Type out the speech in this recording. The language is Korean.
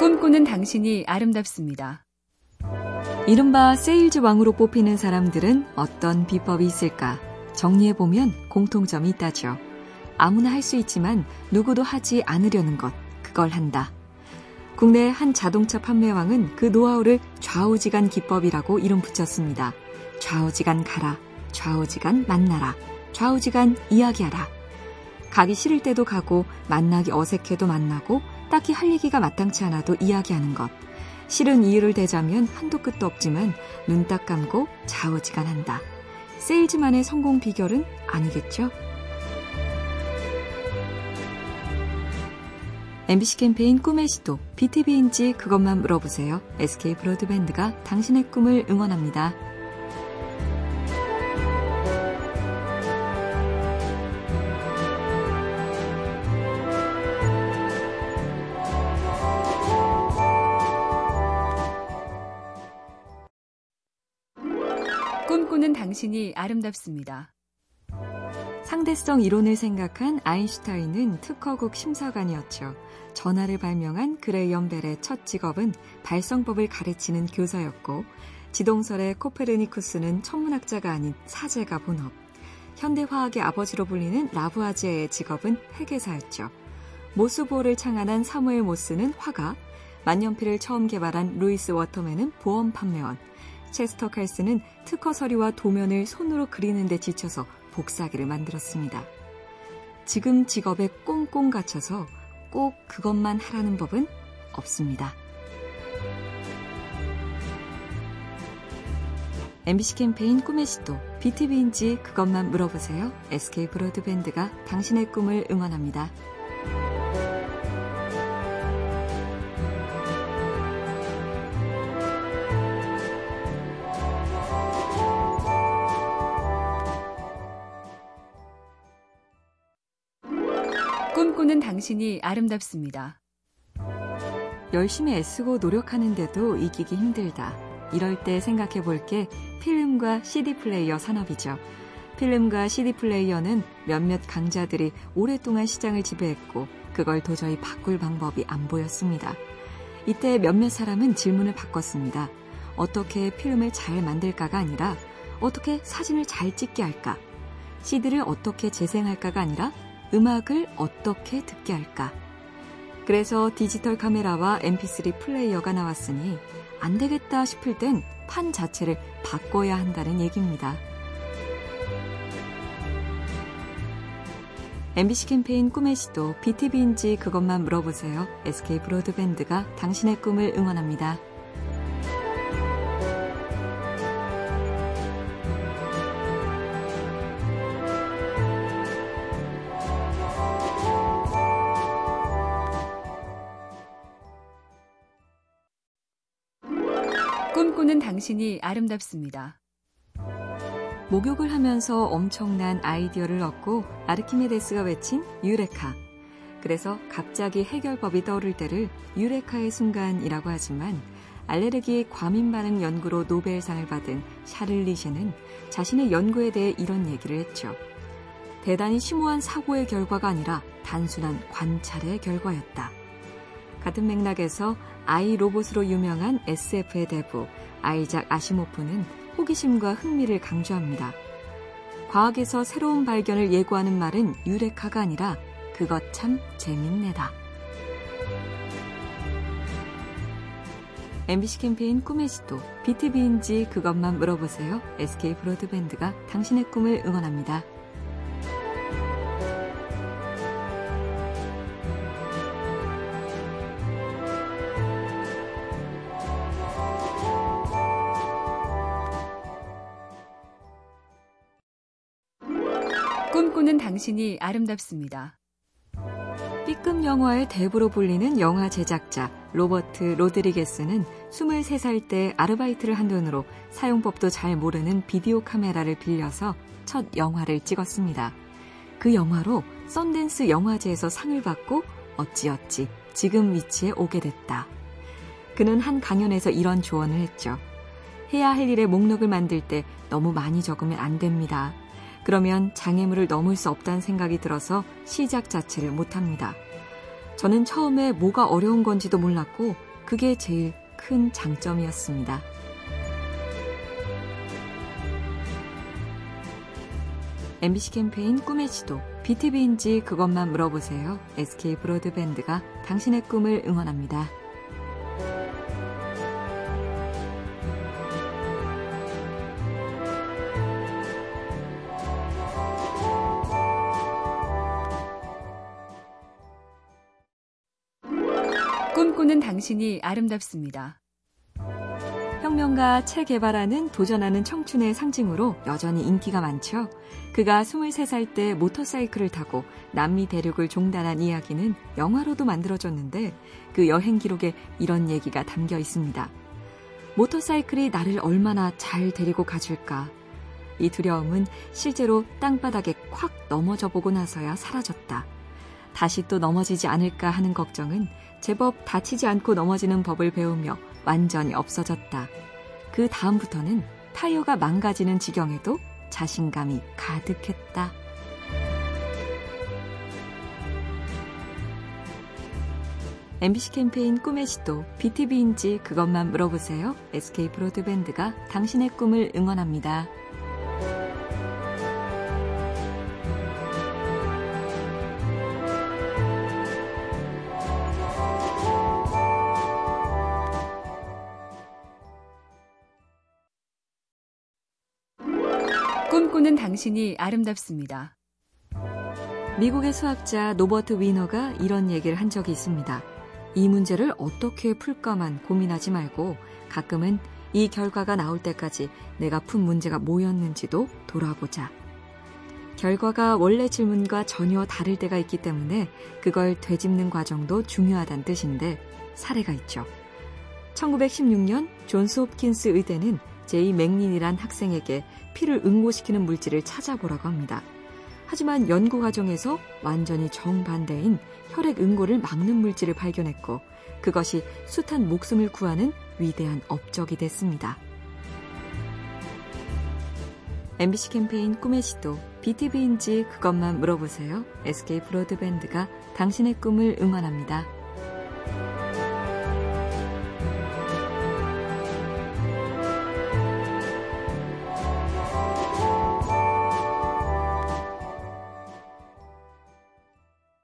꿈꾸는 당신이 아름답습니다. 이른바 세일즈 왕으로 뽑히는 사람들은 어떤 비법이 있을까? 정리해보면 공통점이 있다죠. 아무나 할 수 있지만 누구도 하지 않으려는 것, 그걸 한다. 국내 한 자동차 판매왕은 그 노하우를 좌우지간 기법이라고 이름 붙였습니다. 좌우지간 가라, 좌우지간 만나라, 좌우지간 이야기하라. 가기 싫을 때도 가고 만나기 어색해도 만나고 딱히 할 얘기가 마땅치 않아도 이야기하는 것. 싫은 이유를 대자면 한도 끝도 없지만 눈 딱 감고 좌우지간한다. 세일즈만의 성공 비결은 아니겠죠? MBC 캠페인 꿈의 시도, BTV인지 그것만 물어보세요. SK 브로드밴드가 당신의 꿈을 응원합니다. 꿈꾸는 당신이 아름답습니다. 상대성 이론을 생각한 아인슈타인은 특허국 심사관이었죠. 전화를 발명한 그레이엄 벨의 첫 직업은 발성법을 가르치는 교사였고 지동설의 코페르니쿠스는 천문학자가 아닌 사제가 본업. 현대화학의 아버지로 불리는 라부아지에의 직업은 회계사였죠. 모스부호를 창안한 사무엘 모스는 화가, 만년필을 처음 개발한 루이스 워터맨은 보험 판매원, 체스터 칼스는 특허 서류와 도면을 손으로 그리는 데 지쳐서 복사기를 만들었습니다. 지금 직업에 꽁꽁 갇혀서 꼭 그것만 하라는 법은 없습니다. MBC 캠페인 꿈의 시도, BTV인지 그것만 물어보세요. SK 브로드밴드가 당신의 꿈을 응원합니다. 꿈꾸는 당신이 아름답습니다. 열심히 애쓰고 노력하는데도 이기기 힘들다. 이럴 때 생각해 볼 게 필름과 CD 플레이어 산업이죠. 필름과 CD 플레이어는 몇몇 강자들이 오랫동안 시장을 지배했고 그걸 도저히 바꿀 방법이 안 보였습니다. 이때 몇몇 사람은 질문을 바꿨습니다. 어떻게 필름을 잘 만들까가 아니라 어떻게 사진을 잘 찍게 할까? CD를 어떻게 재생할까가 아니라 음악을 어떻게 듣게 할까? 그래서 디지털 카메라와 mp3 플레이어가 나왔으니 안 되겠다 싶을 땐 판 자체를 바꿔야 한다는 얘기입니다. MBC 캠페인 꿈의 시도 BTV인지 그것만 물어보세요. SK 브로드밴드가 당신의 꿈을 응원합니다. 꿈꾸는 당신이 아름답습니다. 목욕을 하면서 엄청난 아이디어를 얻고 아르키메데스가 외친 유레카. 그래서 갑자기 해결법이 떠오를 때를 유레카의 순간이라고 하지만 알레르기 과민 반응 연구로 노벨상을 받은 샤를리셰는 자신의 연구에 대해 이런 얘기를 했죠. 대단히 심오한 사고의 결과가 아니라 단순한 관찰의 결과였다. 같은 맥락에서 아이 로봇으로 유명한 SF의 대부 아이작 아시모프는 호기심과 흥미를 강조합니다. 과학에서 새로운 발견을 예고하는 말은 유레카가 아니라 그것 참 재밌네다. MBC 캠페인 꿈의 시도, BTV인지 그것만 물어보세요. SK 브로드밴드가 당신의 꿈을 응원합니다. 꿈꾸는 당신이 아름답습니다. B급 영화의 대부로 불리는 영화 제작자 로버트 로드리게스는 23살 때 아르바이트를 한 돈으로 사용법도 잘 모르는 비디오 카메라를 빌려서 첫 영화를 찍었습니다. 그 영화로 썬댄스 영화제에서 상을 받고 어찌어찌 지금 위치에 오게 됐다. 그는 한 강연에서 이런 조언을 했죠. 해야 할 일의 목록을 만들 때 너무 많이 적으면 안 됩니다. 그러면 장애물을 넘을 수 없다는 생각이 들어서 시작 자체를 못합니다. 저는 처음에 뭐가 어려운 건지도 몰랐고 그게 제일 큰 장점이었습니다. MBC 캠페인 꿈의 지도, BTV인지 그것만 물어보세요. SK 브로드밴드가 당신의 꿈을 응원합니다. 당신이 아름답습니다. 혁명가 체 개발하는 도전하는 청춘의 상징으로 여전히 인기가 많죠. 그가 23살 때 모터사이클을 타고 남미 대륙을 종단한 이야기는 영화로도 만들어졌는데 그 여행 기록에 이런 얘기가 담겨 있습니다. 모터사이클이 나를 얼마나 잘 데리고 가줄까. 이 두려움은 실제로 땅바닥에 콱 넘어져 보고 나서야 사라졌다. 다시 또 넘어지지 않을까 하는 걱정은 제법 다치지 않고 넘어지는 법을 배우며 완전히 없어졌다. 그 다음부터는 타이어가 망가지는 지경에도 자신감이 가득했다. MBC 캠페인 꿈의 시도 BTV인지 그것만 물어보세요. SK 브로드밴드가 당신의 꿈을 응원합니다. 꿈꾸는 당신이 아름답습니다. 미국의 수학자 노버트 위너가 이런 얘기를 한 적이 있습니다. 이 문제를 어떻게 풀까만 고민하지 말고 가끔은 이 결과가 나올 때까지 내가 푼 문제가 뭐였는지도 돌아보자. 결과가 원래 질문과 전혀 다를 때가 있기 때문에 그걸 되짚는 과정도 중요하다는 뜻인데 사례가 있죠. 1916년 존스 홉킨스 의대는 제이 맥린이란 학생에게 피를 응고시키는 물질을 찾아보라고 합니다. 하지만 연구 과정에서 완전히 정반대인 혈액 응고를 막는 물질을 발견했고 그것이 숱한 목숨을 구하는 위대한 업적이 됐습니다. MBC 캠페인 꿈의 시도 BTV인지 그것만 물어보세요. SK 브로드밴드가 당신의 꿈을 응원합니다.